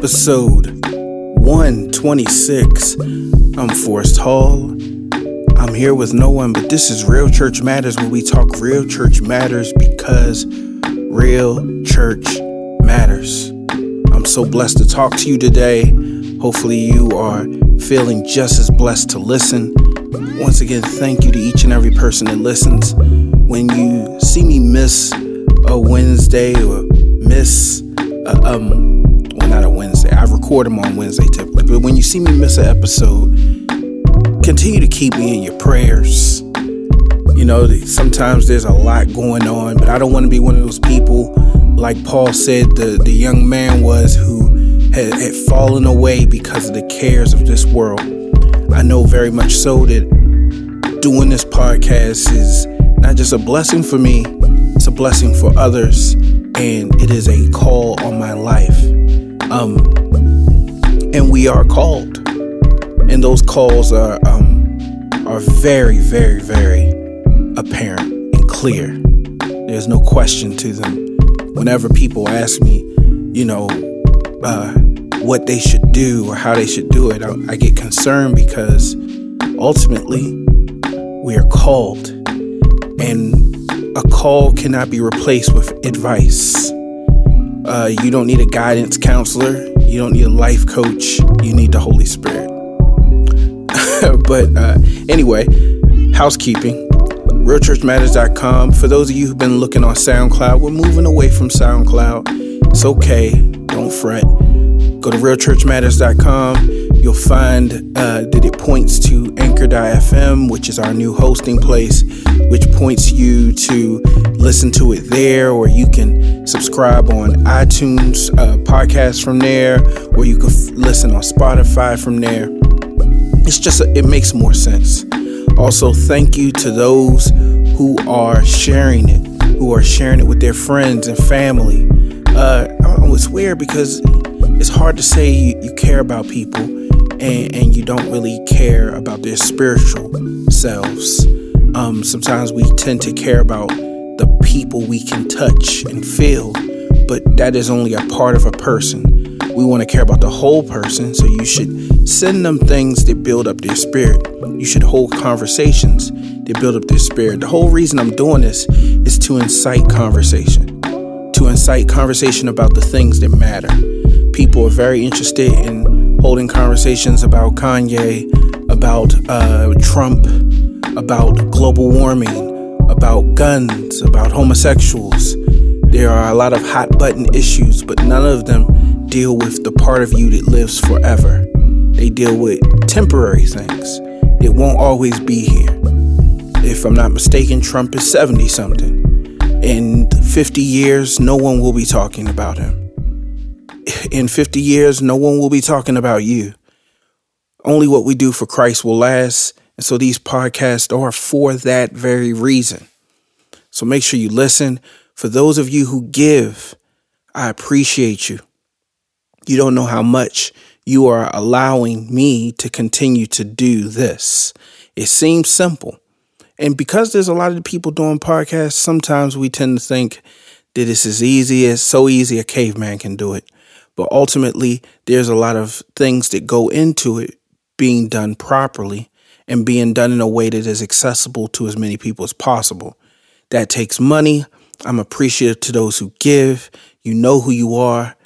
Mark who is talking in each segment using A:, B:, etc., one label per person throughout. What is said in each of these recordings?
A: episode 126. I'm Forrest Hall. I'm here with no one, but this is Real Church Matters, where we talk real church matters because real church matters. I'm so blessed to talk to you today. Hopefully, you are feeling just as blessed to listen. Once again, thank you to each and every person that listens. When you see me miss a Wednesday or miss a, um record them on Wednesday typically, but when you see me miss an episode, continue to keep me in your prayers. You know, sometimes there's a lot going on, but I don't want to be one of those people like Paul said the, the young man was who had, had fallen away because of the cares of this world. I know very much so that doing this podcast is not just a blessing for me, it's a blessing for others, and it is a call on my life. Um, and we are called, and those calls are um, are very, very, very apparent and clear. There's no question to them. Whenever people ask me, you know, uh, what they should do or how they should do it, I, I get concerned because ultimately we are called, and a call cannot be replaced with advice. Uh, you don't need a guidance counselor. You don't need a life coach. You need the Holy Spirit. but uh, anyway, housekeeping. RealChurchMatters.com. For those of you who've been looking on SoundCloud, we're moving away from SoundCloud. It's okay. Don't fret. Go to RealChurchMatters.com. You'll find uh, that it points to Anchor.fm, which is our new hosting place, which points you to listen to it there, or you can subscribe on iTunes uh, podcast from there, or you can f- listen on Spotify from there. It's just, a, it makes more sense. Also, thank you to those who are sharing it, who are sharing it with their friends and family. Uh, it's weird because it's hard to say you, you care about people and, and, you don't really care about their spiritual selves. Um, sometimes we tend to care about the people we can touch and feel, but that is only a part of a person. We want to care about the whole person, so you should send them things that build up their spirit. You should hold conversations that build up their spirit. The whole reason I'm doing this is to incite conversation, to incite conversation about the things that matter. People are very interested in holding conversations about Kanye, about uh, Trump, about global warming, about guns, about homosexuals. There are a lot of hot button issues, but none of them deal with the part of you that lives forever. They deal with temporary things. It won't always be here. If I'm not mistaken, Trump is 70 something. In 50 years, no one will be talking about him. In 50 years, no one will be talking about you. Only what we do for Christ will last. And so these podcasts are for that very reason. So make sure you listen. For those of you who give, I appreciate you. You don't know how much you are allowing me to continue to do this. It seems simple. And because there's a lot of people doing podcasts, sometimes we tend to think that it's as easy as so easy a caveman can do it. But ultimately, there's a lot of things that go into it being done properly and being done in a way that is accessible to as many people as possible. That takes money. I'm appreciative to those who give. You know who you are.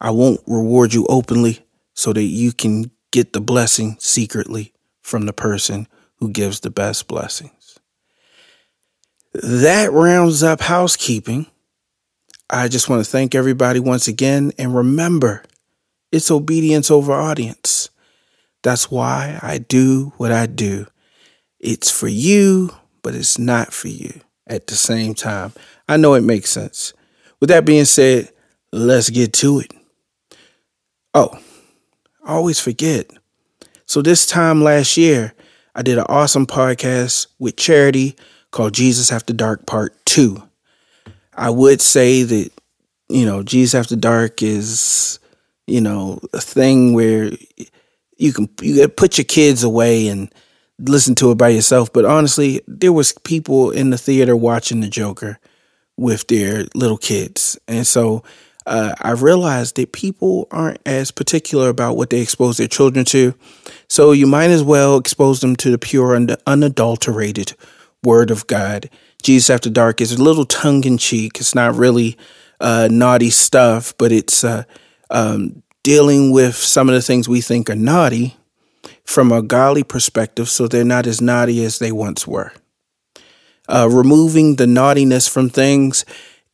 A: I won't reward you openly so that you can get the blessing secretly from the person who gives the best blessings. That rounds up housekeeping. I just want to thank everybody once again and remember it's obedience over audience. That's why I do what I do. It's for you, but it's not for you at the same time. I know it makes sense. With that being said, let's get to it. Oh, I always forget. So, this time last year, I did an awesome podcast with Charity called Jesus After Dark Part 2. I would say that, you know, Jesus After Dark is, you know, a thing where you can you put your kids away and listen to it by yourself. But honestly, there was people in the theater watching the Joker with their little kids. And so uh, I realized that people aren't as particular about what they expose their children to. So you might as well expose them to the pure and unadulterated word of God. Jesus After Dark is a little tongue in cheek. It's not really uh, naughty stuff, but it's uh, um, dealing with some of the things we think are naughty from a godly perspective so they're not as naughty as they once were. Uh, removing the naughtiness from things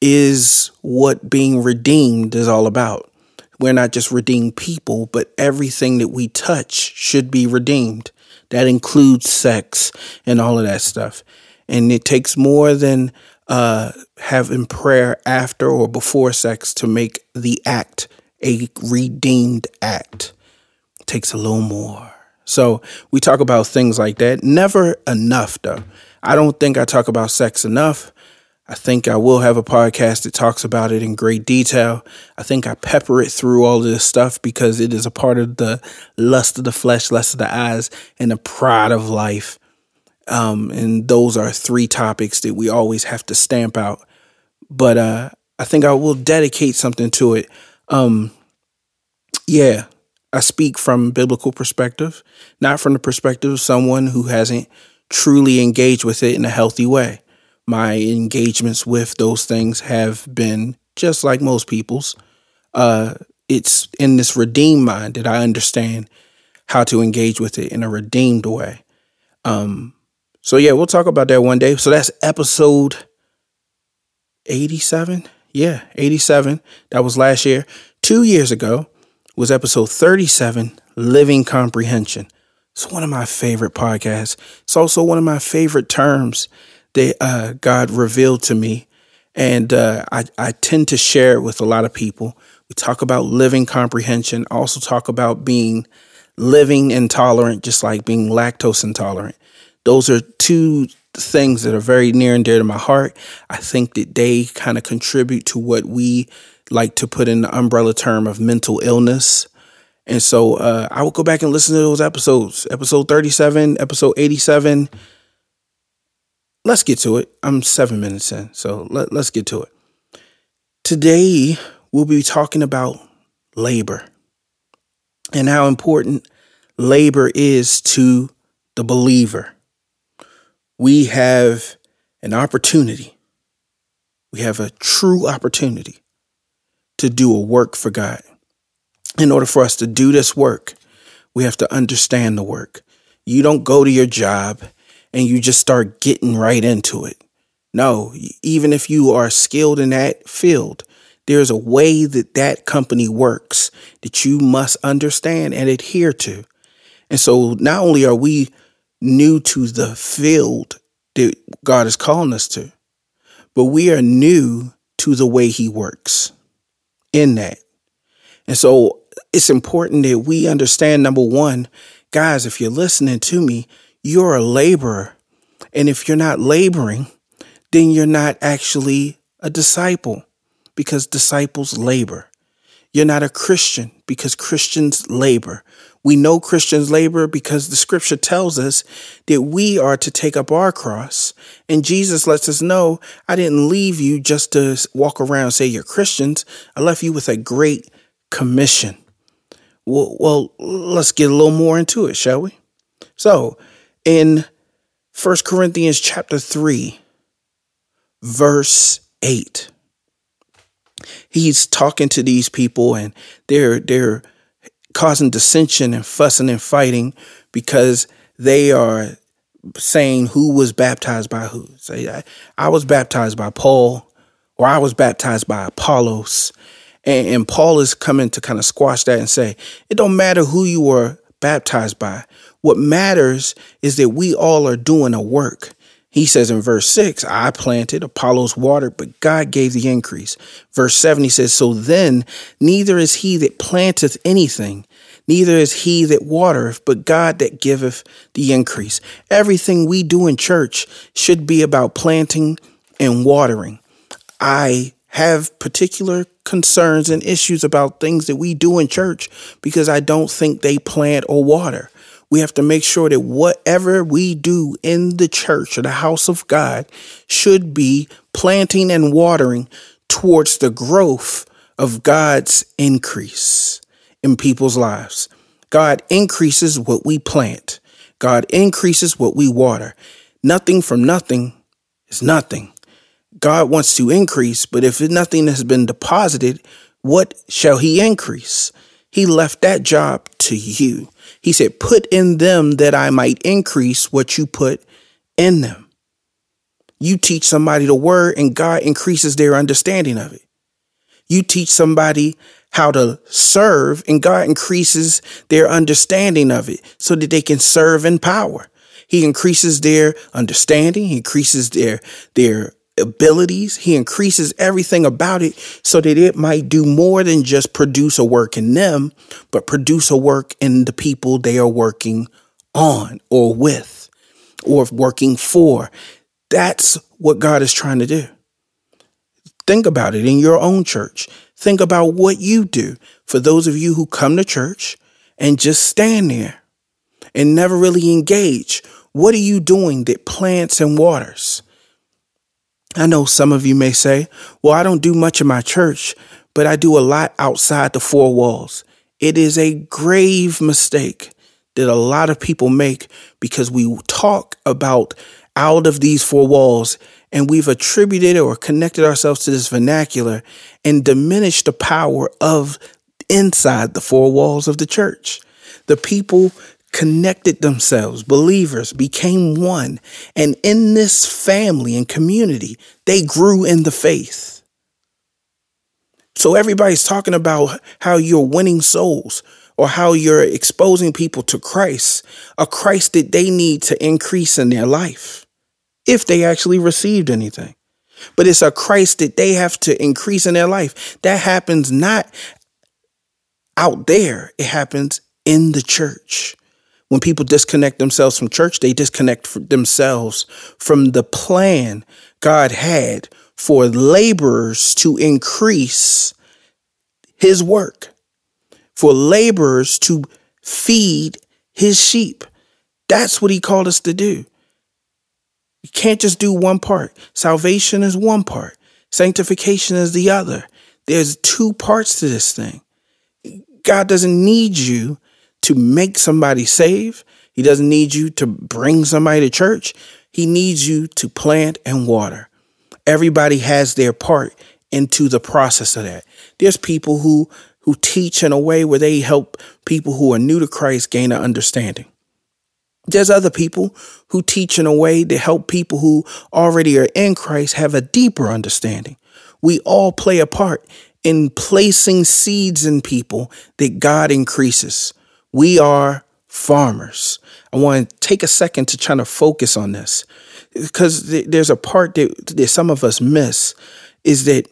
A: is what being redeemed is all about. We're not just redeemed people, but everything that we touch should be redeemed. That includes sex and all of that stuff. And it takes more than uh, having prayer after or before sex to make the act a redeemed act. It takes a little more. So we talk about things like that. Never enough, though. I don't think I talk about sex enough. I think I will have a podcast that talks about it in great detail. I think I pepper it through all this stuff because it is a part of the lust of the flesh, lust of the eyes, and the pride of life. Um, and those are three topics that we always have to stamp out. But uh, I think I will dedicate something to it. Um, yeah, I speak from biblical perspective, not from the perspective of someone who hasn't truly engaged with it in a healthy way. My engagements with those things have been just like most people's. Uh, it's in this redeemed mind that I understand how to engage with it in a redeemed way. Um, so yeah, we'll talk about that one day. So that's episode 87. Yeah, 87. That was last year. Two years ago was episode 37, Living Comprehension. It's one of my favorite podcasts. It's also one of my favorite terms that uh, God revealed to me. And uh, I, I tend to share it with a lot of people. We talk about living comprehension, also talk about being living intolerant, just like being lactose intolerant. Those are two things that are very near and dear to my heart. I think that they kind of contribute to what we like to put in the umbrella term of mental illness. And so uh, I will go back and listen to those episodes, episode 37, episode 87. Let's get to it. I'm seven minutes in, so let, let's get to it. Today, we'll be talking about labor and how important labor is to the believer. We have an opportunity, we have a true opportunity to do a work for God in order for us to do this work, we have to understand the work. You don't go to your job and you just start getting right into it. No, even if you are skilled in that field, there's a way that that company works that you must understand and adhere to. And so not only are we new to the field that God is calling us to, but we are new to the way he works in that. And so it's important that we understand number one, guys, if you're listening to me, you're a laborer. And if you're not laboring, then you're not actually a disciple because disciples labor. You're not a Christian because Christians labor. We know Christians labor because the scripture tells us that we are to take up our cross. And Jesus lets us know, I didn't leave you just to walk around and say you're Christians. I left you with a great commission. Well, well, let's get a little more into it, shall we? So, in First Corinthians chapter 3, verse 8, he's talking to these people and they're they're causing dissension and fussing and fighting because they are saying who was baptized by who. Say, I, I was baptized by Paul, or I was baptized by Apollos, and, and Paul is coming to kind of squash that and say, it don't matter who you were baptized by. What matters is that we all are doing a work. He says in verse 6, I planted, Apollos watered, but God gave the increase. Verse 7, he says, So then neither is he that planteth anything, neither is he that watereth, but God that giveth the increase. Everything we do in church should be about planting and watering. I have particular concerns and issues about things that we do in church because I don't think they plant or water. We have to make sure that whatever we do in the church or the house of God should be planting and watering towards the growth of God's increase in people's lives. God increases what we plant. God increases what we water. Nothing from nothing is nothing. God wants to increase, but if nothing has been deposited, what shall he increase? He left that job to you. He said, Put in them that I might increase what you put in them. You teach somebody the word, and God increases their understanding of it. You teach somebody how to serve, and God increases their understanding of it so that they can serve in power. He increases their understanding, he increases their their abilities. He increases everything about it so that it might do more than just produce a work in them, but produce a work in the people they are working on or with or working for. That's what God is trying to do. Think about it in your own church. Think about what you do for those of you who come to church and just stand there and never really engage. What are you doing that plants and waters? I know some of you may say, well, I don't do much in my church, but I do a lot outside the four walls. It is a grave mistake that a lot of people make because we talk about out of these four walls and we've attributed or connected ourselves to this vernacular and diminished the power of inside the four walls of the church. The people connected themselves, believers became one. And in this family and community, they grew in the faith. So everybody's talking about how you're winning souls or how you're exposing people to Christ, a Christ that they need to increase in their life if they actually received anything. But it's a Christ that they have to increase in their life. That happens not out there, it happens in the church. When people disconnect themselves from church, they disconnect themselves from the plan God had for laborers to increase his work, for laborers to feed his sheep. That's what he called us to do. You can't just do one part. Salvation is one part, sanctification is the other. There's two parts to this thing. God doesn't need you to make somebody save. He doesn't need you to bring somebody to church. He needs you to plant and water. Everybody has their part into the process of that. There's people who who teach in a way where they help people who are new to Christ gain an understanding. There's other people who teach in a way to help people who already are in Christ have a deeper understanding. We all play a part in placing seeds in people that God increases. We are farmers. I want to take a second to try to focus on this because there's a part that, that some of us miss is that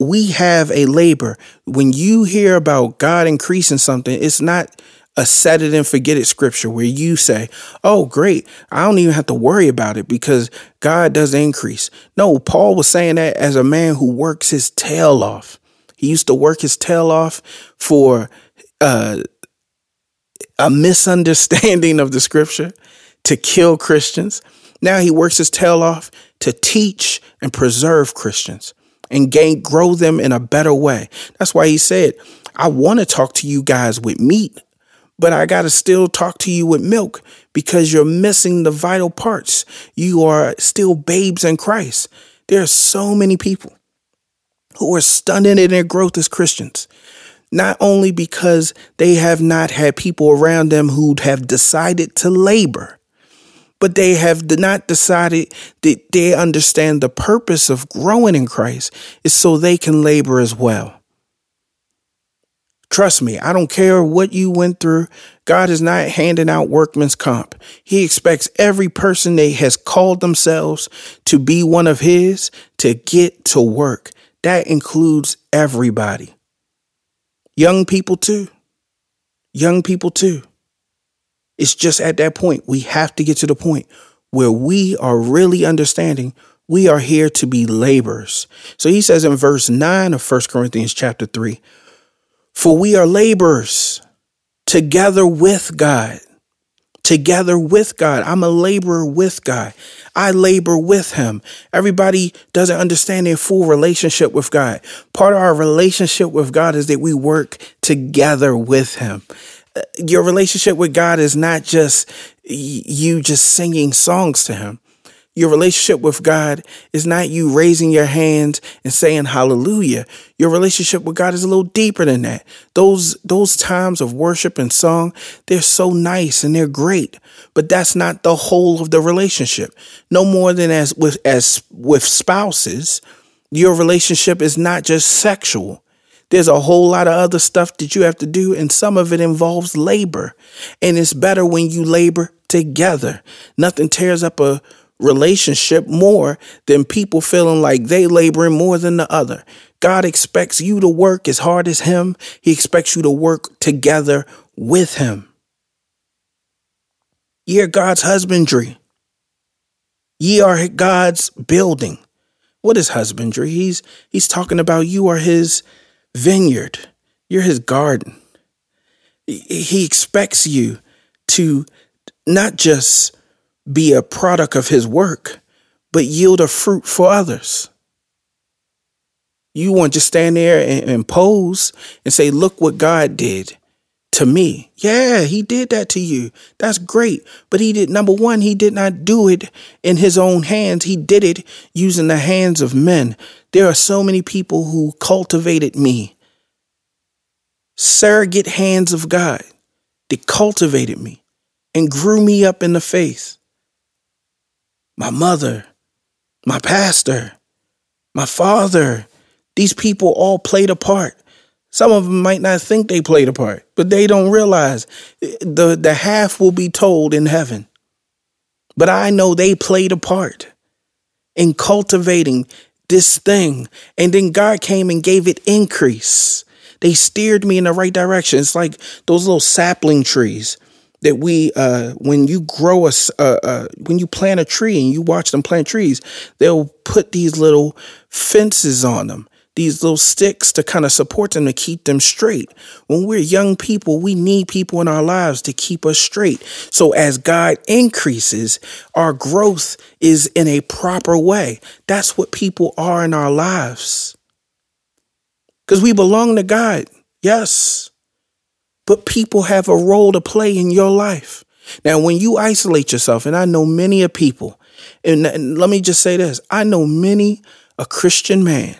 A: we have a labor. When you hear about God increasing something, it's not a set it and forget it scripture where you say, Oh, great. I don't even have to worry about it because God does increase. No, Paul was saying that as a man who works his tail off. He used to work his tail off for uh, a misunderstanding of the scripture to kill Christians. Now he works his tail off to teach and preserve Christians and gain, grow them in a better way. That's why he said, I want to talk to you guys with meat, but I got to still talk to you with milk because you're missing the vital parts. You are still babes in Christ. There are so many people who are stunted in their growth as Christians not only because they have not had people around them who have decided to labor, but they have not decided that they understand the purpose of growing in Christ is so they can labor as well. Trust me, I don't care what you went through. God is not handing out workman's comp. He expects every person that has called themselves to be one of his to get to work. That includes everybody. Young people too. Young people too. It's just at that point, we have to get to the point where we are really understanding we are here to be laborers. So he says in verse 9 of 1 Corinthians chapter 3 For we are laborers together with God. Together with God. I'm a laborer with God. I labor with him. Everybody doesn't understand their full relationship with God. Part of our relationship with God is that we work together with him. Uh, your relationship with God is not just you just singing songs to him. Your relationship with God is not you raising your hands and saying hallelujah. Your relationship with God is a little deeper than that. Those, those times of worship and song, they're so nice and they're great, but that's not the whole of the relationship. No more than as with, as with spouses, your relationship is not just sexual. There's a whole lot of other stuff that you have to do, and some of it involves labor. And it's better when you labor together. Nothing tears up a relationship more than people feeling like they laboring more than the other. God expects you to work as hard as him. He expects you to work together with him. Ye are God's husbandry. Ye are God's building. What is husbandry? He's he's talking about you are his vineyard. You're his garden. He expects you to not just be a product of his work, but yield a fruit for others. You want to stand there and, and pose and say, look what God did to me. Yeah, he did that to you. That's great. But he did, number one, he did not do it in his own hands. He did it using the hands of men. There are so many people who cultivated me. Surrogate hands of God. They cultivated me and grew me up in the faith my mother, my pastor, my father. These people all played a part. Some of them might not think they played a part, but they don't realize the, the half will be told in heaven. But I know they played a part in cultivating this thing. And then God came and gave it increase. They steered me in the right direction. It's like those little sapling trees that we uh, when you grow a uh, uh, when you plant a tree and you watch them plant trees they'll put these little fences on them these little sticks to kind of support them to keep them straight. When we're young people we need people in our lives to keep us straight. So as god increases our growth is in a proper way. That's what people are in our lives. Because we belong to god. Yes but people have a role to play in your life. Now, when you isolate yourself, and I know many a people, and, and let me just say this I know many a Christian man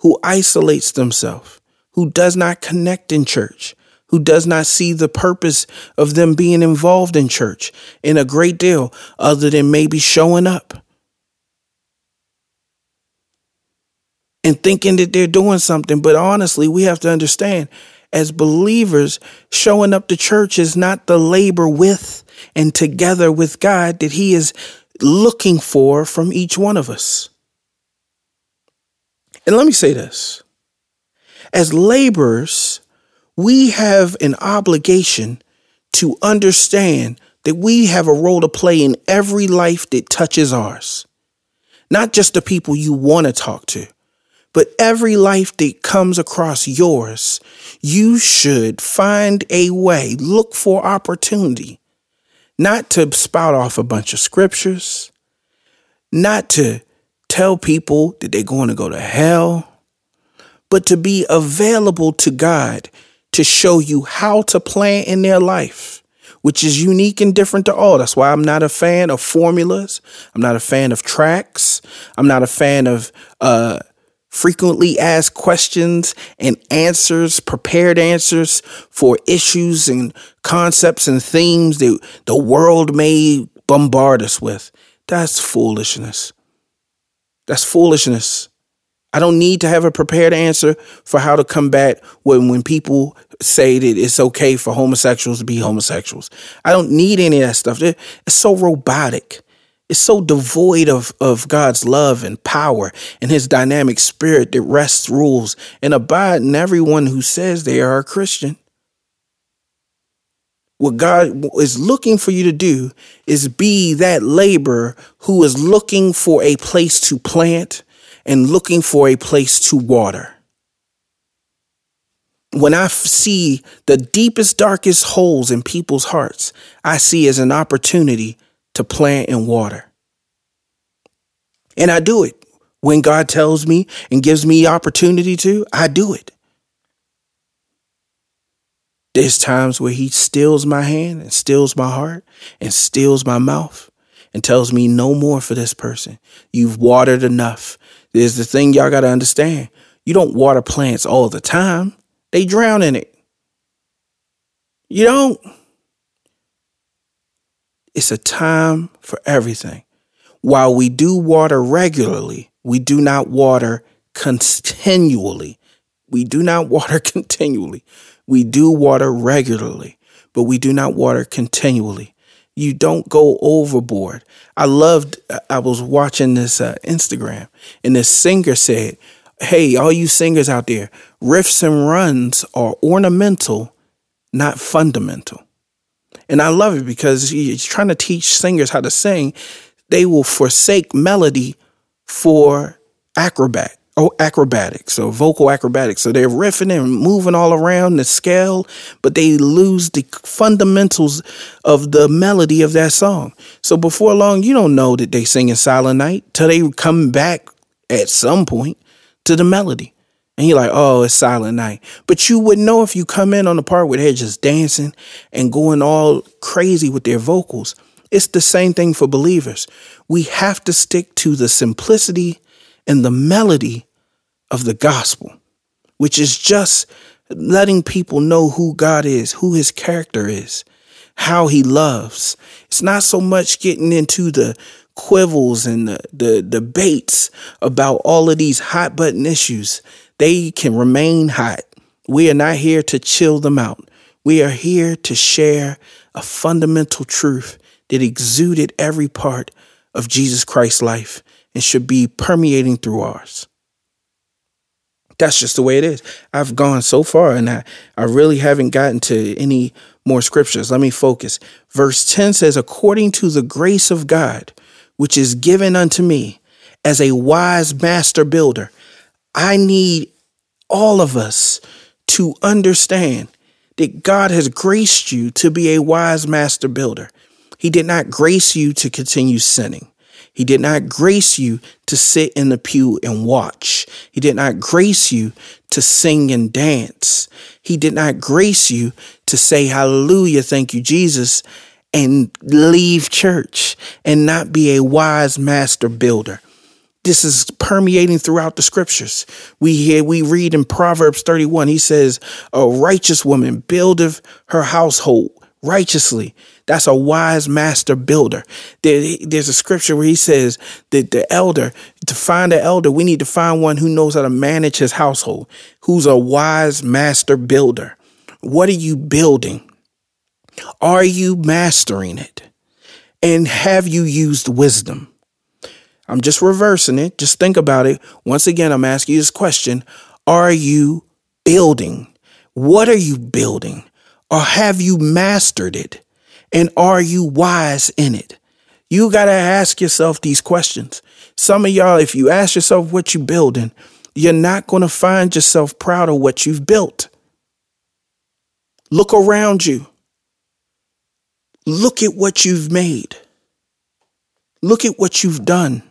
A: who isolates themselves, who does not connect in church, who does not see the purpose of them being involved in church in a great deal other than maybe showing up and thinking that they're doing something. But honestly, we have to understand as believers, showing up to church is not the labor with and together with God that He is looking for from each one of us. And let me say this as laborers, we have an obligation to understand that we have a role to play in every life that touches ours. Not just the people you want to talk to, but every life that comes across yours, you should find a way, look for opportunity, not to spout off a bunch of scriptures, not to tell people that they're going to go to hell, but to be available to God to show you how to plan in their life, which is unique and different to all. That's why I'm not a fan of formulas. I'm not a fan of tracts. I'm not a fan of uh, frequently asked questions and answers, prepared answers for issues and concepts and themes that the world may bombard us with. That's foolishness. That's foolishness. I don't need to have a prepared answer for how to combat when, when people say that it's okay for homosexuals to be homosexuals. I don't need any of that stuff. It's so robotic is so devoid of, of God's love and power and his dynamic spirit that rests, rules, and abide in everyone who says they are a Christian. What God is looking for you to do is be that laborer who is looking for a place to plant and looking for a place to water. when I see the deepest, darkest holes in people's hearts, I see as an opportunity to plant and water. And I do it. When God tells me and gives me opportunity to, I do it. There's times where he steals my hand and steals my heart and steals my mouth and tells me no more for this person. You've watered enough. There's the thing y'all got to understand. You don't water plants all the time. They drown in it. You don't. It's a time for everything. While we do water regularly, we do not water continually. We do not water continually. We do water regularly, but we do not water continually. You don't go overboard. I loved, I was watching this uh, Instagram and this singer said, Hey, all you singers out there, riffs and runs are ornamental, not fundamental. And I love it because he's trying to teach singers how to sing. They will forsake melody for acrobat oh, acrobatics, so vocal acrobatics. So they're riffing and moving all around the scale, but they lose the fundamentals of the melody of that song. So before long, you don't know that they sing in Silent Night till they come back at some point to the melody. And you're like, oh, it's Silent Night. But you wouldn't know if you come in on the part where they're just dancing and going all crazy with their vocals. It's the same thing for believers. We have to stick to the simplicity and the melody of the gospel, which is just letting people know who God is, who his character is, how he loves. It's not so much getting into the quibbles and the, the debates about all of these hot button issues. They can remain hot. We are not here to chill them out. We are here to share a fundamental truth that exuded every part of Jesus Christ's life and should be permeating through ours that's just the way it is. I've gone so far and I, I really haven't gotten to any more scriptures. Let me focus. Verse 10 says, according to the grace of God, which is given unto me as a wise master builder, I need all of us to understand that God has graced you to be a wise master builder. He did not grace you to continue sinning. He did not grace you to sit in the pew and watch. He did not grace you to sing and dance. He did not grace you to say hallelujah, thank you, Jesus, and leave church and not be a wise master builder. This is permeating throughout the scriptures. We hear, we read in Proverbs 31, he says, a righteous woman buildeth her household righteously. That's a wise master builder. There, there's a scripture where he says that the elder, to find an elder, we need to find one who knows how to manage his household, who's a wise master builder. What are you building? Are you mastering it? And have you used wisdom? I'm just reversing it. Just think about it. Once again, I'm asking you this question Are you building? What are you building? Or have you mastered it? And are you wise in it? You got to ask yourself these questions. Some of y'all, if you ask yourself what you're building, you're not going to find yourself proud of what you've built. Look around you. Look at what you've made. Look at what you've done.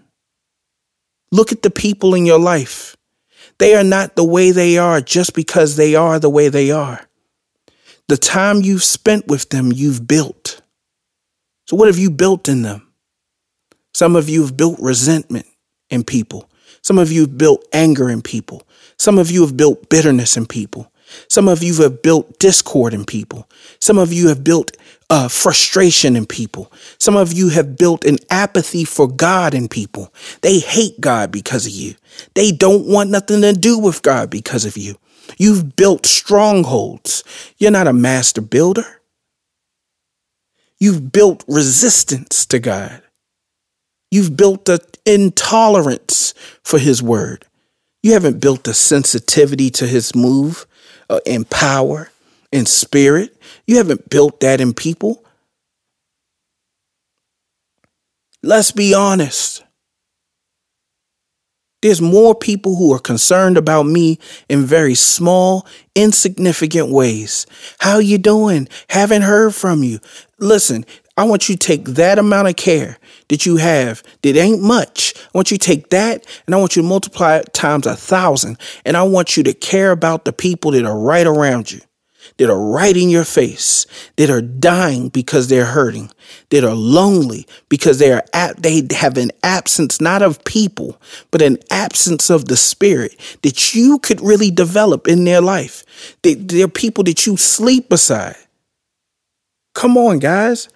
A: Look at the people in your life. They are not the way they are just because they are the way they are. The time you've spent with them, you've built. So, what have you built in them? Some of you have built resentment in people. Some of you have built anger in people. Some of you have built bitterness in people. Some of you have built discord in people. Some of you have built uh, frustration in people. Some of you have built an apathy for God in people. They hate God because of you. They don't want nothing to do with God because of you. You've built strongholds. You're not a master builder. You've built resistance to God. You've built an intolerance for His word. You haven't built a sensitivity to His move uh, in power in spirit. You haven't built that in people. Let's be honest. There's more people who are concerned about me in very small, insignificant ways. How you doing? Haven't heard from you. Listen, I want you to take that amount of care that you have that ain't much. I want you to take that and I want you to multiply it times a thousand. And I want you to care about the people that are right around you that are right in your face, that are dying because they're hurting, that are lonely because they are at, they have an absence not of people, but an absence of the spirit that you could really develop in their life. They, they're people that you sleep beside. Come on, guys.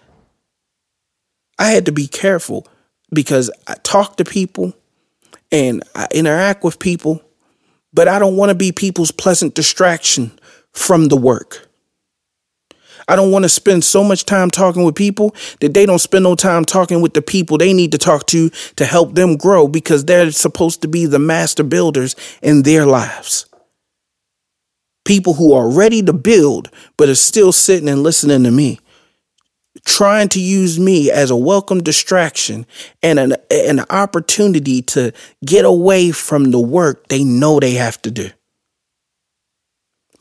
A: I had to be careful because I talk to people and I interact with people, but I don't want to be people's pleasant distraction from the work. I don't want to spend so much time talking with people that they don't spend no time talking with the people they need to talk to to help them grow because they're supposed to be the master builders in their lives. People who are ready to build but are still sitting and listening to me, trying to use me as a welcome distraction and an, an opportunity to get away from the work they know they have to do.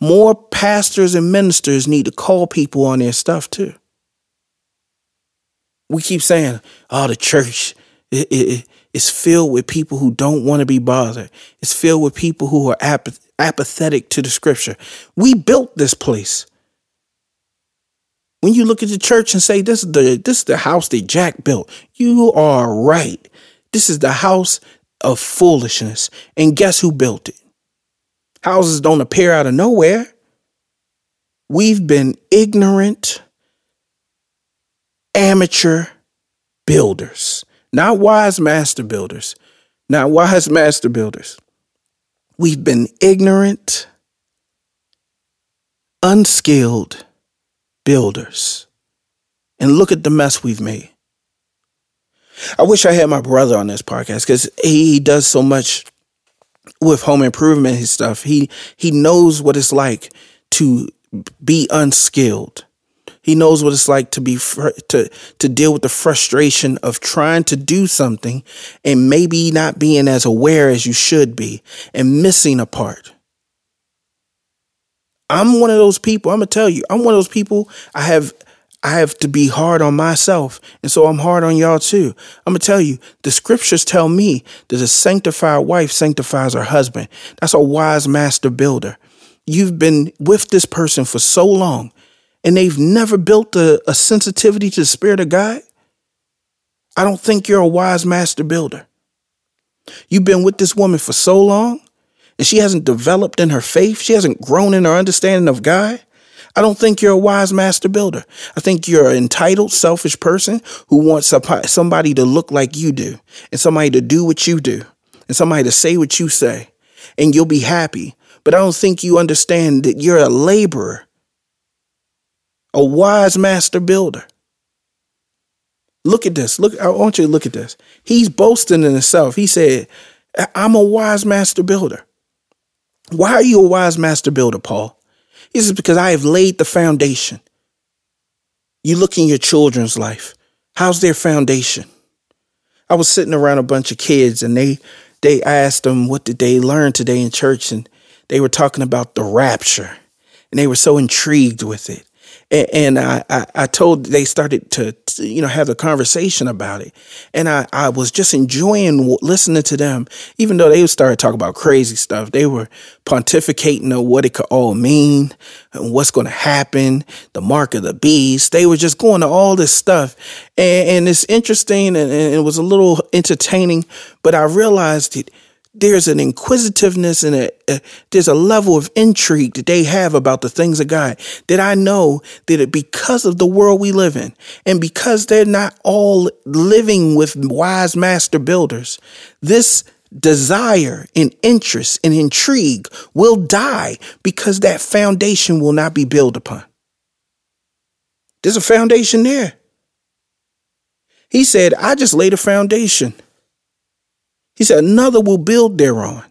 A: More pastors and ministers need to call people on their stuff too. We keep saying, oh, the church it, it, filled with people who don't want to be bothered. It's filled with people who are apath- apathetic to the scripture. We built this place. When you look at the church and say this is the this is the house that Jack built, you are right. This is the house of foolishness. And guess who built it? Houses don't appear out of nowhere. We've been ignorant, amateur builders, not wise master builders, not wise master builders. We've been ignorant, unskilled builders. And look at the mess we've made. I wish I had my brother on this podcast because he does so much with home improvement and stuff. He he knows what it's like to be unskilled. He knows what it's like to be fr- to to deal with the frustration of trying to do something and maybe not being as aware as you should be and missing a part. I'm one of those people. I'm gonna tell you, I'm one of those people. I have I have to be hard on myself. And so I'm hard on y'all too. I'm going to tell you, the scriptures tell me that a sanctified wife sanctifies her husband. That's a wise master builder. You've been with this person for so long and they've never built a, a sensitivity to the spirit of God. I don't think you're a wise master builder. You've been with this woman for so long and she hasn't developed in her faith. She hasn't grown in her understanding of God. I don't think you're a wise master builder. I think you're an entitled, selfish person who wants somebody to look like you do and somebody to do what you do and somebody to say what you say and you'll be happy. But I don't think you understand that you're a laborer, a wise master builder. Look at this. Look, I want you to look at this. He's boasting in himself. He said, I'm a wise master builder. Why are you a wise master builder, Paul? This is because I have laid the foundation. You look in your children's life. How's their foundation? I was sitting around a bunch of kids and they they asked them what did they learn today in church and they were talking about the rapture and they were so intrigued with it and, I, I, I, told they started to, you know have a conversation about it, and I, I was just enjoying listening to them, even though they started talking about crazy stuff. They were pontificating on what it could all mean and what's going to happen, the mark of the beast. They were just going to all this stuff, and, and it's interesting and, and it was a little entertaining. But I realized that there's an inquisitiveness and a, a, there's a level of intrigue that they have about the things of God that I know that it, because of the world we live in and because they're not all living with wise master builders, this desire and interest and intrigue will die because that foundation will not be built upon. There's a foundation there. He said, I just laid a foundation. He said, another will build thereon.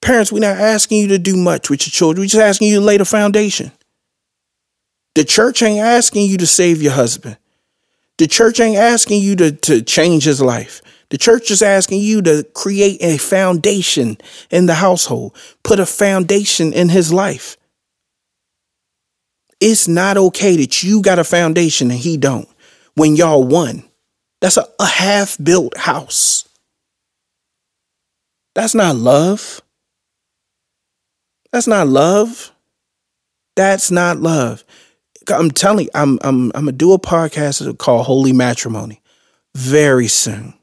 A: Parents, we're not asking you to do much with your children. We're just asking you to lay the foundation. The church ain't asking you to save your husband. The church ain't asking you to, to change his life. The church is asking you to create a foundation in the household, put a foundation in his life. It's not okay that you got a foundation and he don't when y'all one. That's a, a half built house. That's not love. That's not love. That's not love. I'm telling you, I'm I'm I'm gonna do a podcast called Holy Matrimony very soon.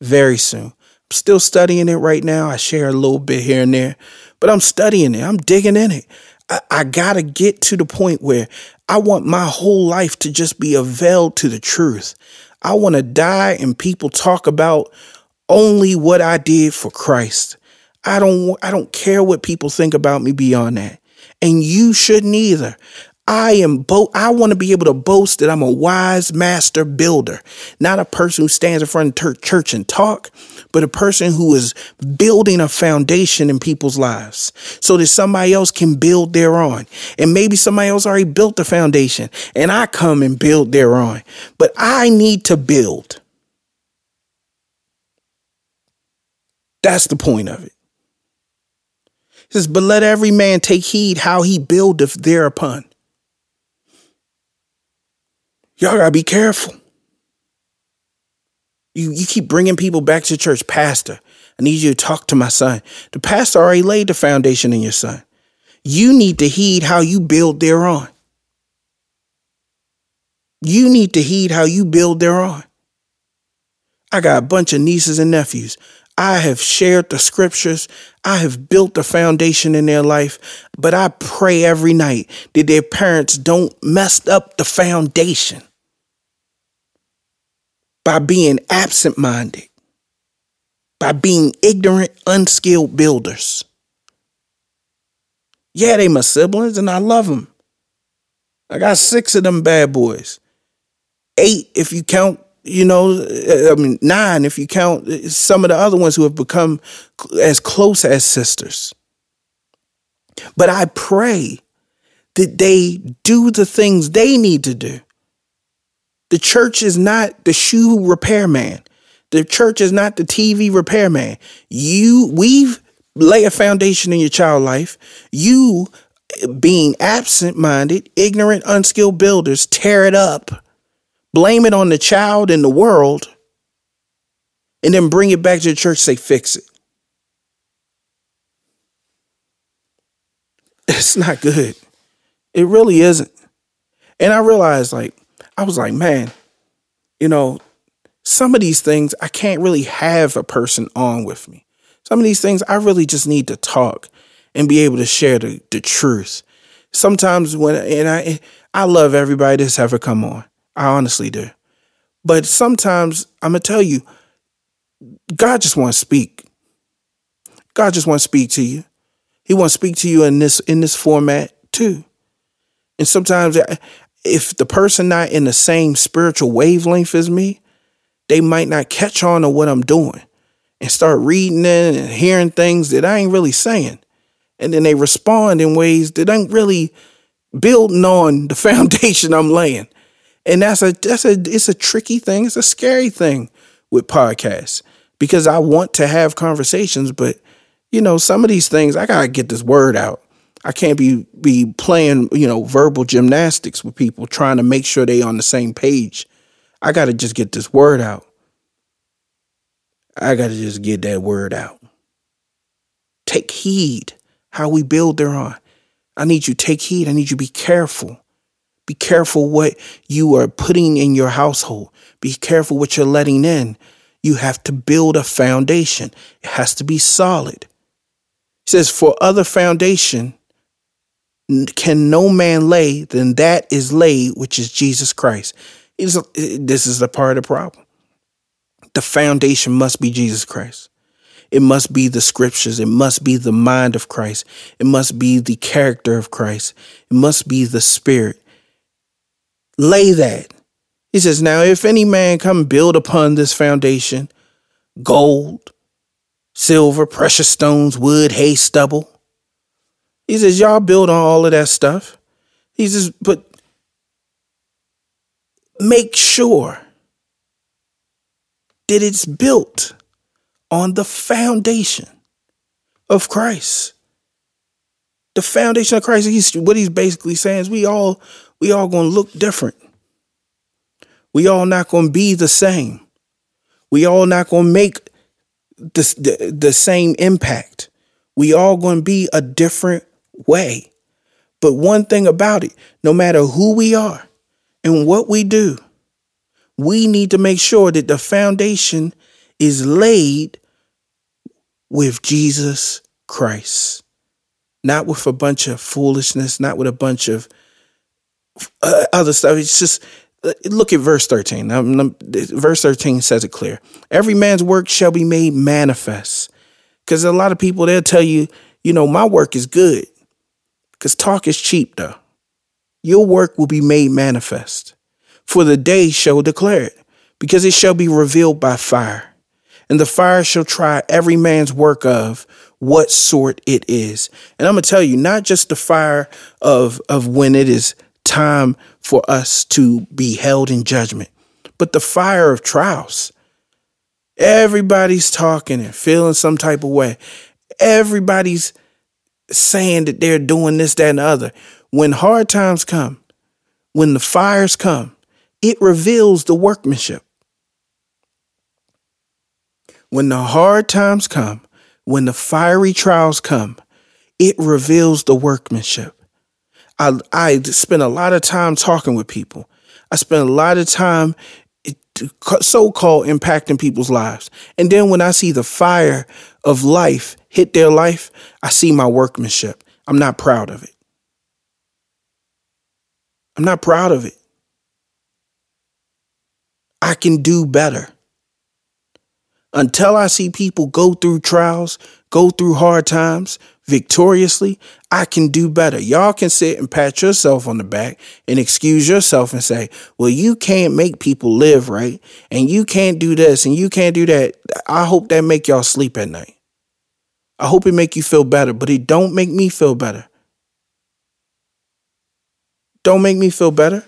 A: Very soon. I'm still studying it right now. I share a little bit here and there, but I'm studying it. I'm digging in it. I, I gotta get to the point where I want my whole life to just be availed to the truth. I want to die and people talk about only what I did for Christ. I don't I don't care what people think about me beyond that. And you shouldn't either. I am bo- I want to be able to boast that I'm a wise master builder, not a person who stands in front of church and talk, but a person who is building a foundation in people's lives so that somebody else can build thereon. And maybe somebody else already built the foundation and I come and build thereon. But I need to build. That's the point of it. It says, but let every man take heed how he buildeth thereupon. Y'all gotta be careful. You, you keep bringing people back to church. Pastor, I need you to talk to my son. The pastor already laid the foundation in your son. You need to heed how you build thereon. You need to heed how you build thereon. I got a bunch of nieces and nephews. I have shared the scriptures. I have built the foundation in their life, but I pray every night that their parents don't mess up the foundation by being absent minded, by being ignorant, unskilled builders. Yeah, they my siblings and I love them. I got six of them bad boys. Eight if you count you know, I mean, nine if you count some of the other ones who have become as close as sisters. But I pray that they do the things they need to do. The church is not the shoe repairman. The church is not the TV repairman. You, we've lay a foundation in your child life. You, being absent minded, ignorant, unskilled builders, tear it up blame it on the child and the world, and then bring it back to the church, say, fix it. It's not good. It really isn't. And I realized, like, I was like, man, you know, some of these things I can't really have a person on with me. Some of these things I really just need to talk and be able to share the, the truth. Sometimes when and I I love everybody that's ever come on. I honestly do. But sometimes I'm gonna tell you, God just wants to speak. God just wants to speak to you. He wants to speak to you in this in this format too. And sometimes uh, if the person not in the same spiritual wavelength as me, they might not catch on to what I'm doing and start reading it and hearing things that I ain't really saying. And then they respond in ways that ain't really building on the foundation I'm laying. And that's a that's a it's a tricky thing. It's a scary thing with podcasts because I want to have conversations, but you know, some of these things I gotta get this word out. I can't be be playing, you know, verbal gymnastics with people trying to make sure they on the same page. I gotta just get this word out. I gotta just get that word out. Take heed how we build thereon. I need you take heed. I need you be careful. Be careful what you are putting in your household. Be careful what you're letting in. You have to build a foundation. It has to be solid. He says, For other foundation can no man lay than that is laid, which is Jesus Christ. This is the part of the problem. The foundation must be Jesus Christ. It must be the scriptures. It must be the mind of Christ. It must be the character of Christ. It must be the spirit lay that. He says, Now, if any man come build upon this foundation, gold, silver, precious stones, wood, hay, stubble. He says, Y'all build on all of that stuff. He says, But make sure that it's built on the foundation of Christ. The foundation of Christ. He's, what he's basically saying is we all we all gonna look different. We all not gonna be the same. We all not gonna make the, the, the same impact. We all gonna be a different way. But one thing about it, no matter who we are and what we do, we need to make sure that the foundation is laid with Jesus Christ, not with a bunch of foolishness, not with a bunch of uh, other stuff. It's just uh, look at verse 13. Um, verse 13 says it clear. Every man's work shall be made manifest. Because a lot of people, they'll tell you, you know, my work is good. Because talk is cheap, though. Your work will be made manifest. For the day shall declare it, because it shall be revealed by fire. And the fire shall try every man's work of what sort it is. And I'm going to tell you, not just the fire of, of when it is time for us to be held in judgment, but the fire of trials. Everybody's talking and feeling some type of way. Everybody's saying that they're doing this, that, and the other. When hard times come, when the fires come, it reveals the workmanship. When the hard times come, when the fiery trials come, it reveals the workmanship. I, I spend a lot of time talking with people. I spend a lot of time so called impacting people's lives. And then when I see the fire of life hit their life, I see my workmanship. I'm not proud of it. I'm not proud of it. I can do better. Until I see people go through trials, go through hard times victoriously, I can do better. Y'all can sit and pat yourself on the back and excuse yourself and say, well, you can't make people live right. And you can't do this and you can't do that. I hope that make y'all sleep at night. I hope it make you feel better, but it don't make me feel better. Don't make me feel better.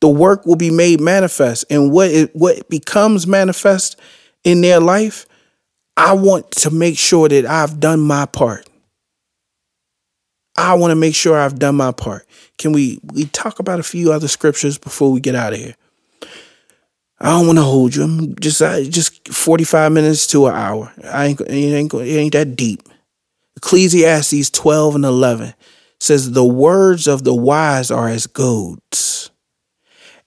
A: The work will be made manifest and what it, what becomes manifest in their life, I want to make sure that I've done my part. I want to make sure I've done my part. Can we we talk about a few other scriptures before we get out of here? I don't want to hold you. I'm just just 45 minutes to an hour. I ain't it ain't it ain't that deep. Ecclesiastes 12 and 11 says the words of the wise are as goads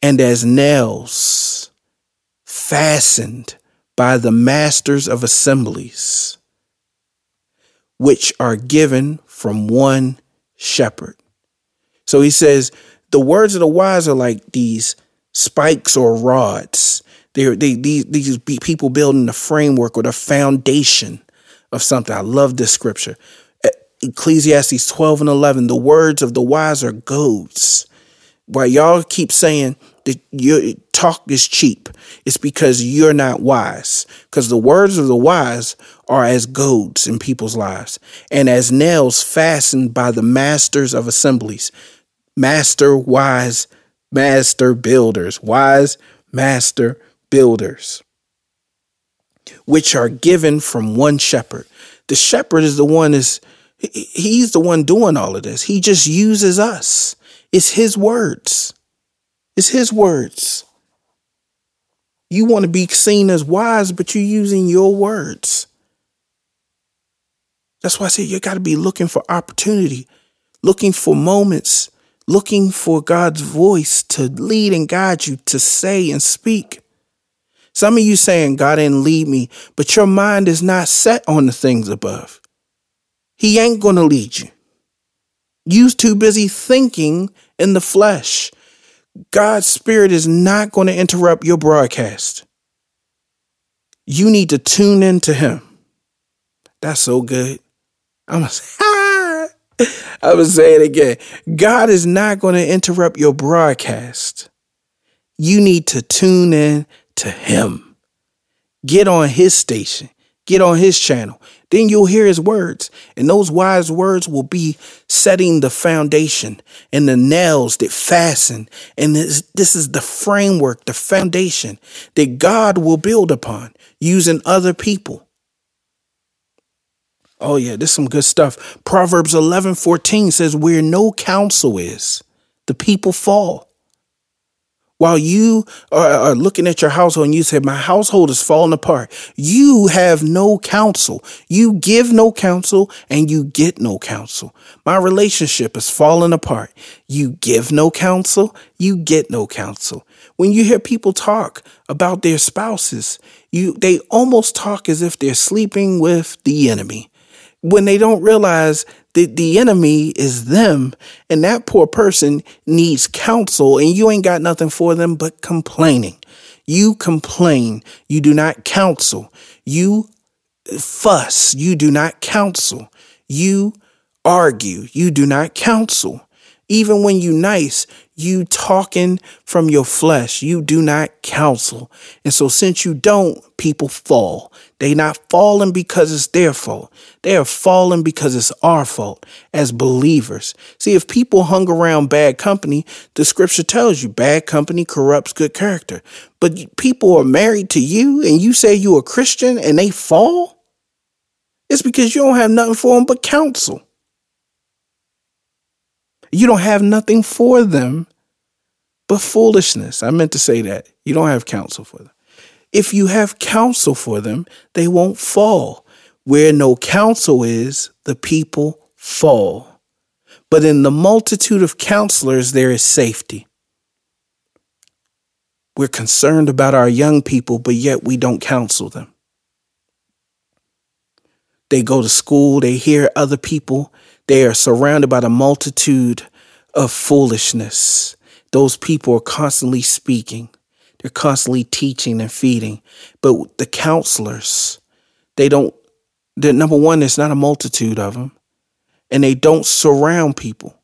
A: and as nails fastened by the masters of assemblies, which are given from one shepherd. So he says, the words of the wise are like these spikes or rods. They're they, these these people building the framework or the foundation of something. I love this scripture. Ecclesiastes 12 and 11, the words of the wise are goads. While y'all keep saying your talk is cheap. It's because you're not wise. Because the words of the wise are as goads in people's lives and as nails fastened by the masters of assemblies. Master, wise, master builders, wise, master builders, which are given from one shepherd. The shepherd is the one is he's the one doing all of this. He just uses us. It's his words. It's his words. You want to be seen as wise, but you're using your words. That's why I say you got to be looking for opportunity, looking for moments, looking for God's voice to lead and guide you to say and speak. Some of you saying God didn't lead me, but your mind is not set on the things above. He ain't going to lead you. You're too busy thinking in the flesh. God's spirit is not going to interrupt your broadcast. You need to tune in to him. That's so good. I'm gonna say it again. God is not going to interrupt your broadcast. You need to tune in to him. Get on his station. Get on his channel. Then you'll hear his words, and those wise words will be setting the foundation and the nails that fasten. And this, this is the framework, the foundation that God will build upon using other people. Oh, yeah, this is some good stuff. Proverbs 11 14 says, Where no counsel is, the people fall while you are, looking at your household and you say, My household is falling apart, you have no counsel. You give no counsel and you get no counsel. My relationship is falling apart. You give no counsel, you get no counsel. When you hear people talk about their spouses, you they almost talk as if they're sleeping with the enemy when they don't realize that the enemy is them and that poor person needs counsel and you ain't got nothing for them but complaining. You complain. You do not counsel. You fuss. You do not counsel. You argue. You do not counsel. Even when you nice, you talking from your flesh. You do not counsel. And so since you don't, people fall. They not falling because it's their fault. They are falling because it's our fault as believers. See, if people hung around bad company, the scripture tells you bad company corrupts good character. But people are married to you and you say you're a Christian and they fall? It's because you don't have nothing for them but counsel. You don't have nothing for them but foolishness. I meant to say that. You don't have counsel for them. If you have counsel for them, they won't fall. Where no counsel is, the people fall. But in the multitude of counselors, there is safety. We're concerned about our young people, but yet we don't counsel them. They go to school, they hear other people, they are surrounded by the multitude of foolishness. Those people are constantly speaking. They're constantly teaching and feeding. But the counselors, they don't, the number one, there's not a multitude of them. And they don't surround people.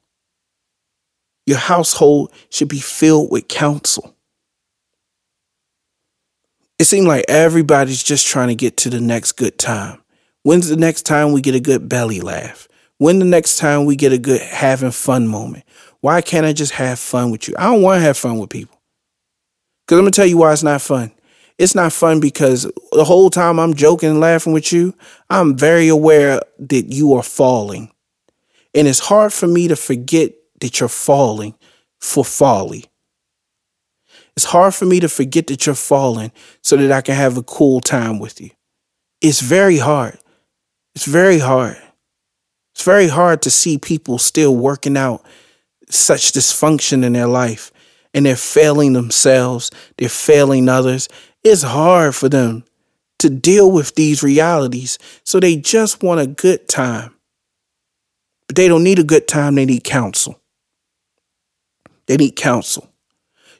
A: Your household should be filled with counsel. It seems like everybody's just trying to get to the next good time. When's the next time we get a good belly laugh? When the next time we get a good having fun moment? Why can't I just have fun with you? I don't want to have fun with people. Because I'm going to tell you why it's not fun. It's not fun because the whole time I'm joking and laughing with you, I'm very aware that you are falling. And it's hard for me to forget that you're falling for folly. It's hard for me to forget that you're falling so that I can have a cool time with you. It's very hard. It's very hard. It's very hard to see people still working out such dysfunction in their life and they're failing themselves, they're failing others. It's hard for them to deal with these realities. So they just want a good time. But they don't need a good time, they need counsel. They need counsel.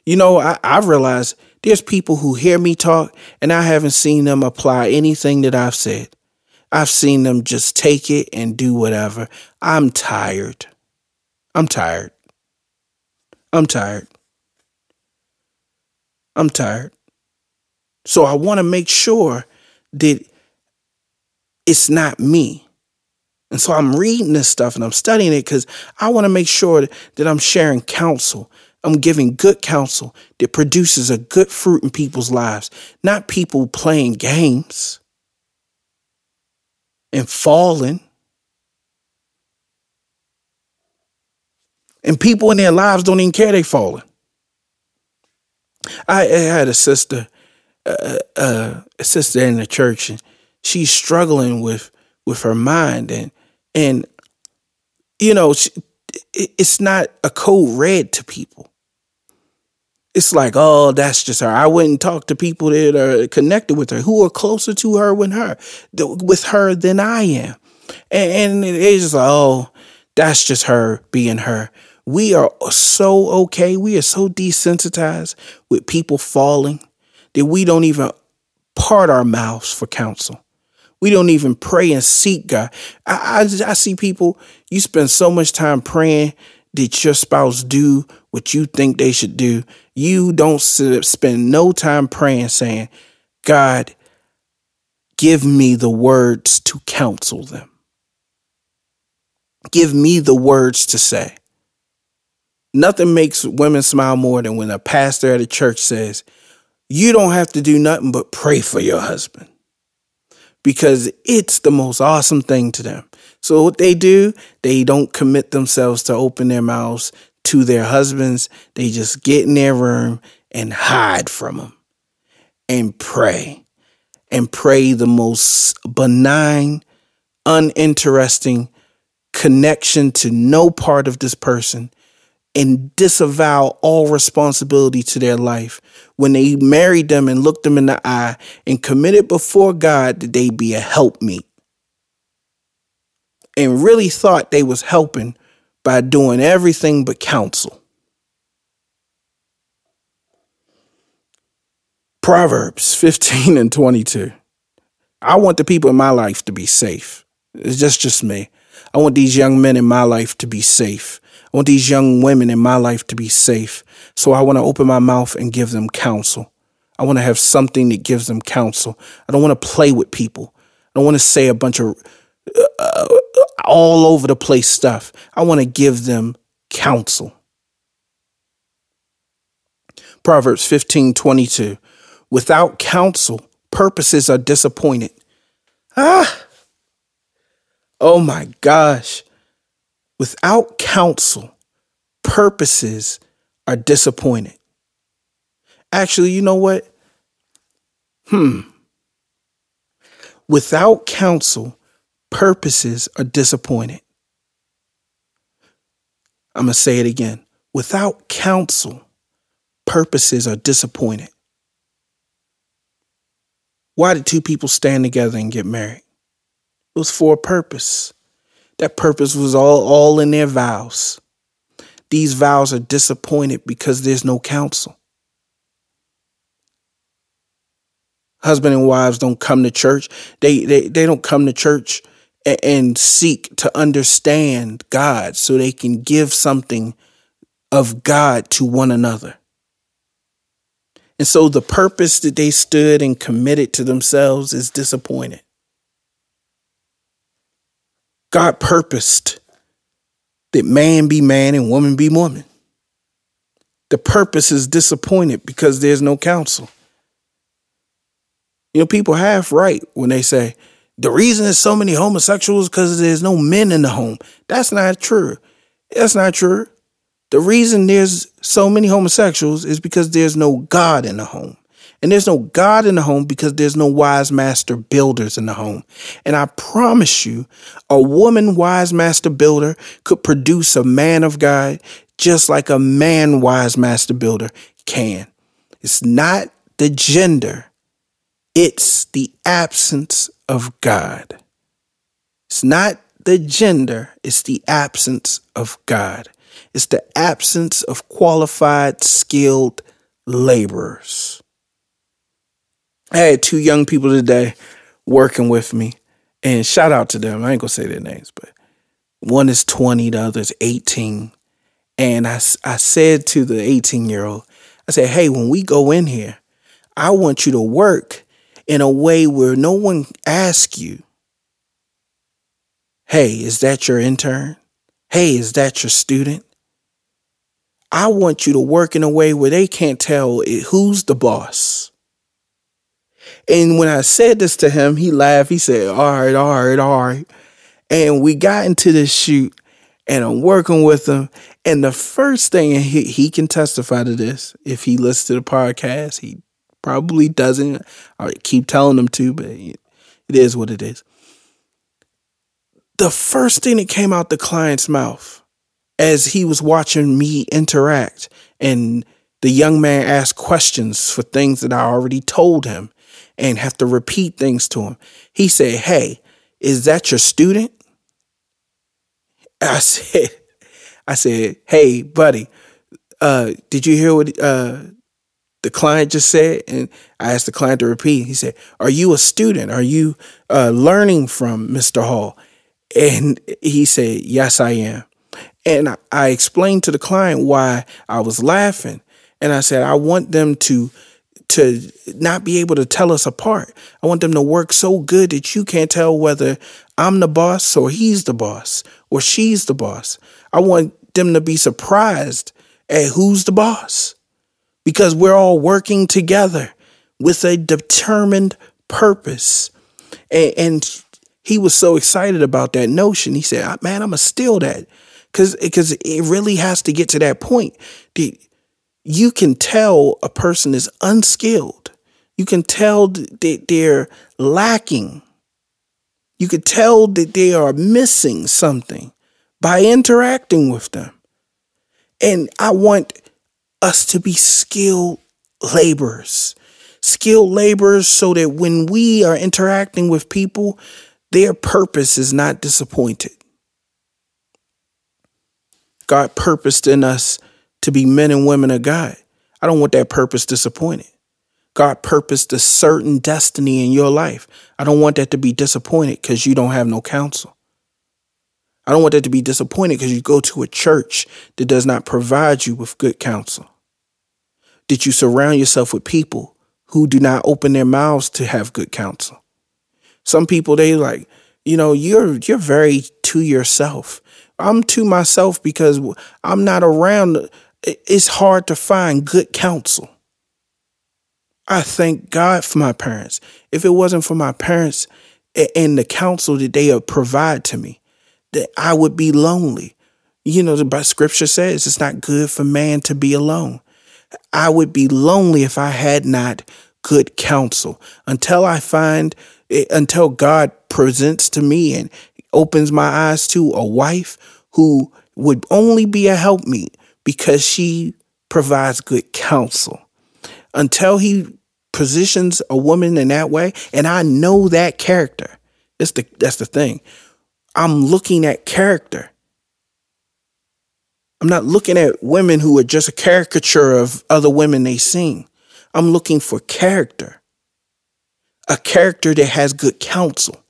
A: You know, I, I realize there's people who hear me talk and I haven't seen them apply anything that I've said. I've seen them just take it and do whatever. I'm tired. I'm tired. I'm tired. I'm tired. So I want to make sure that it's not me. And so I'm reading this stuff and I'm studying it because I want to make sure that I'm sharing counsel. I'm giving good counsel that produces a good fruit in people's lives, not people playing games and falling. And people in their lives don't even care they're falling. I, I had a sister, uh, uh, a sister in the church, and she's struggling with with her mind, and and you know, she, it's not a code red to people it's like, oh, that's just her. I wouldn't talk to people that are connected with her, who are closer to her with her, with her than I am. And, and it's just like, oh, that's just her being her. We are so okay. We are so desensitized with people falling that we don't even part our mouths for counsel. We don't even pray and seek God. I, I, I see people, you spend so much time praying that your spouse do what you think they should do you don't sit, spend no time praying saying, God, give me the words to counsel them. Give me the words to say. Nothing makes women smile more than when a pastor at a church says, You don't have to do nothing but pray for your husband. Because it's the most awesome thing to them. So, what they do, they don't commit themselves to open their mouths to their husbands. They just get in their room and hide from them and pray and pray the most benign, uninteresting connection to no part of this person and disavow all responsibility to their life when they married them and looked them in the eye and committed before God that they be a helpmeet and really thought they was helping by doing everything but counsel. Proverbs 15 and 22. I want the people in my life to be safe. It's just just me. I want these young men in my life to be safe. I want these young women in my life to be safe. So I want to open my mouth and give them counsel. I want to have something that gives them counsel. I don't want to play with people. I don't want to say a bunch of uh, all over the place stuff. I want to give them counsel. Proverbs 15 22. Without counsel, purposes are disappointed. Ah! Oh my gosh. Without counsel, purposes are disappointed. Actually, you know what? Hmm. Without counsel, purposes are disappointed. I'm going to say it again. Without counsel, purposes are disappointed. Why did two people stand together and get married? It was for a purpose. That purpose was all, all in their vows. These vows are disappointed because there's no counsel. Husband and wives don't come to church. They, they, they don't come to church and, seek to understand God so they can give something of God to one another. And so the purpose that they stood and committed to themselves is disappointed. God purposed that man be man and woman be woman. The purpose is disappointed because there's no counsel. You know, people half right when they say the reason there's so many homosexuals because there's no men in the home. That's not true. That's not true. The reason there's so many homosexuals is because there's no God in the home. And there's no God in the home because there's no wise master builders in the home. And I promise you, a woman wise master builder could produce a man of God just like a man wise master builder can. It's not the gender, it's the absence of God. It's not the gender, it's the absence of God. It's the absence of qualified, skilled laborers. I had two young people today working with me, and shout out to them. I ain't gonna say their names, but one is 20, the other is 18. And I, I said to the 18 year old, I said, hey, when we go in here, I want you to work in a way where no one asks you, hey, is that your intern? Hey, is that your student? I want you to work in a way where they can't tell who's the boss. And when I said this to him, he laughed. He said, All right, all right, all right. And we got into this shoot and I'm working with him. And the first thing, he, he can testify to this if he listens to the podcast, he probably doesn't. I keep telling them to, but it is what it is. The first thing that came out the client's mouth as he was watching me interact and the young man asked questions for things that I already told him and have to repeat things to him. He said, Hey, is that your student? I said, I said, Hey, buddy, uh, did you hear what uh, the client just said? And I asked the client to repeat. He said, Are you a student? Are you uh, learning from Mr. Hall? And he said, Yes, I am. And I explained to the client why I was laughing. And I said, I want them to to not be able to tell us apart. I want them to work so good that you can't tell whether I'm the boss or he's the boss or she's the boss. I want them to be surprised at who's the boss because we're all working together with a determined purpose. And, and he was so excited about that notion. He said, "Man, I'm gonna steal that," because because it really has to get to that point. You can tell a person is unskilled. You can tell that they're lacking. You can tell that they are missing something by interacting with them. And I want us to be skilled laborers skilled laborers so that when we are interacting with people, their purpose is not disappointed. God purposed in us to be men and women of God. I don't want that purpose disappointed. God purposed a certain destiny in your life. I don't want that to be disappointed because you don't have no counsel. I don't want that to be disappointed because you go to a church that does not provide you with good counsel. Did you surround yourself with people who do not open their mouths to have good counsel. Some people they like, you know, you're you're very to yourself. I'm to myself because I'm not around. It's hard to find good counsel. I thank God for my parents. If it wasn't for my parents and the counsel that they provide to me, that I would be lonely. You know, the scripture says it's not good for man to be alone. I would be lonely if I had not good counsel until I find, eh, until God presents to me and opens my eyes to a wife who would only be a helpmeet because she provides good counsel. Until he positions a woman in that way, and I know that character. That's the that's the thing. I'm looking at character. I'm not looking at women who are just a caricature of other women they sing. I'm looking for character, a character that has good counsel.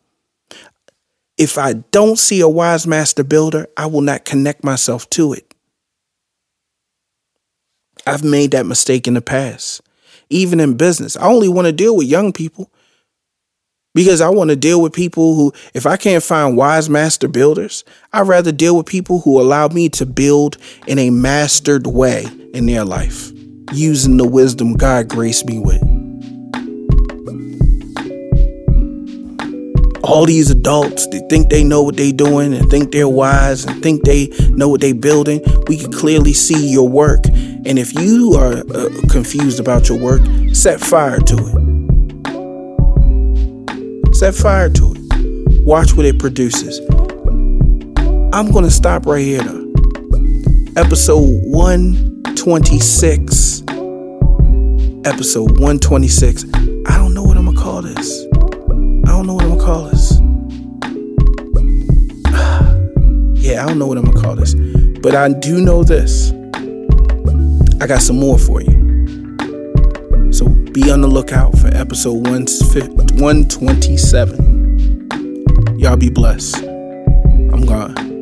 A: If I don't see a wise master builder, I will not connect myself to it. I've made that mistake in the past, even in business. I only want to deal with young people because I want to deal with people who, if I can't find wise master builders, I'd rather deal with people who allow me to build in a mastered way in their life, using the wisdom God graced me with. All these adults, they think they know what they're doing and think they're wise and think they know what they're building. We can clearly see your work. And if you are uh, confused about your work, set fire to it Set fire to it. Watch what it produces. I'm going to stop right here though. Episode 126. Episode 126. I don't know what I'm going to call this. I don't know what I'm going to call this. yeah, I don't know what I'm going to call this. But I do know this. I got some more for you. Be on the lookout for episode 127. Y'all be blessed. I'm gone.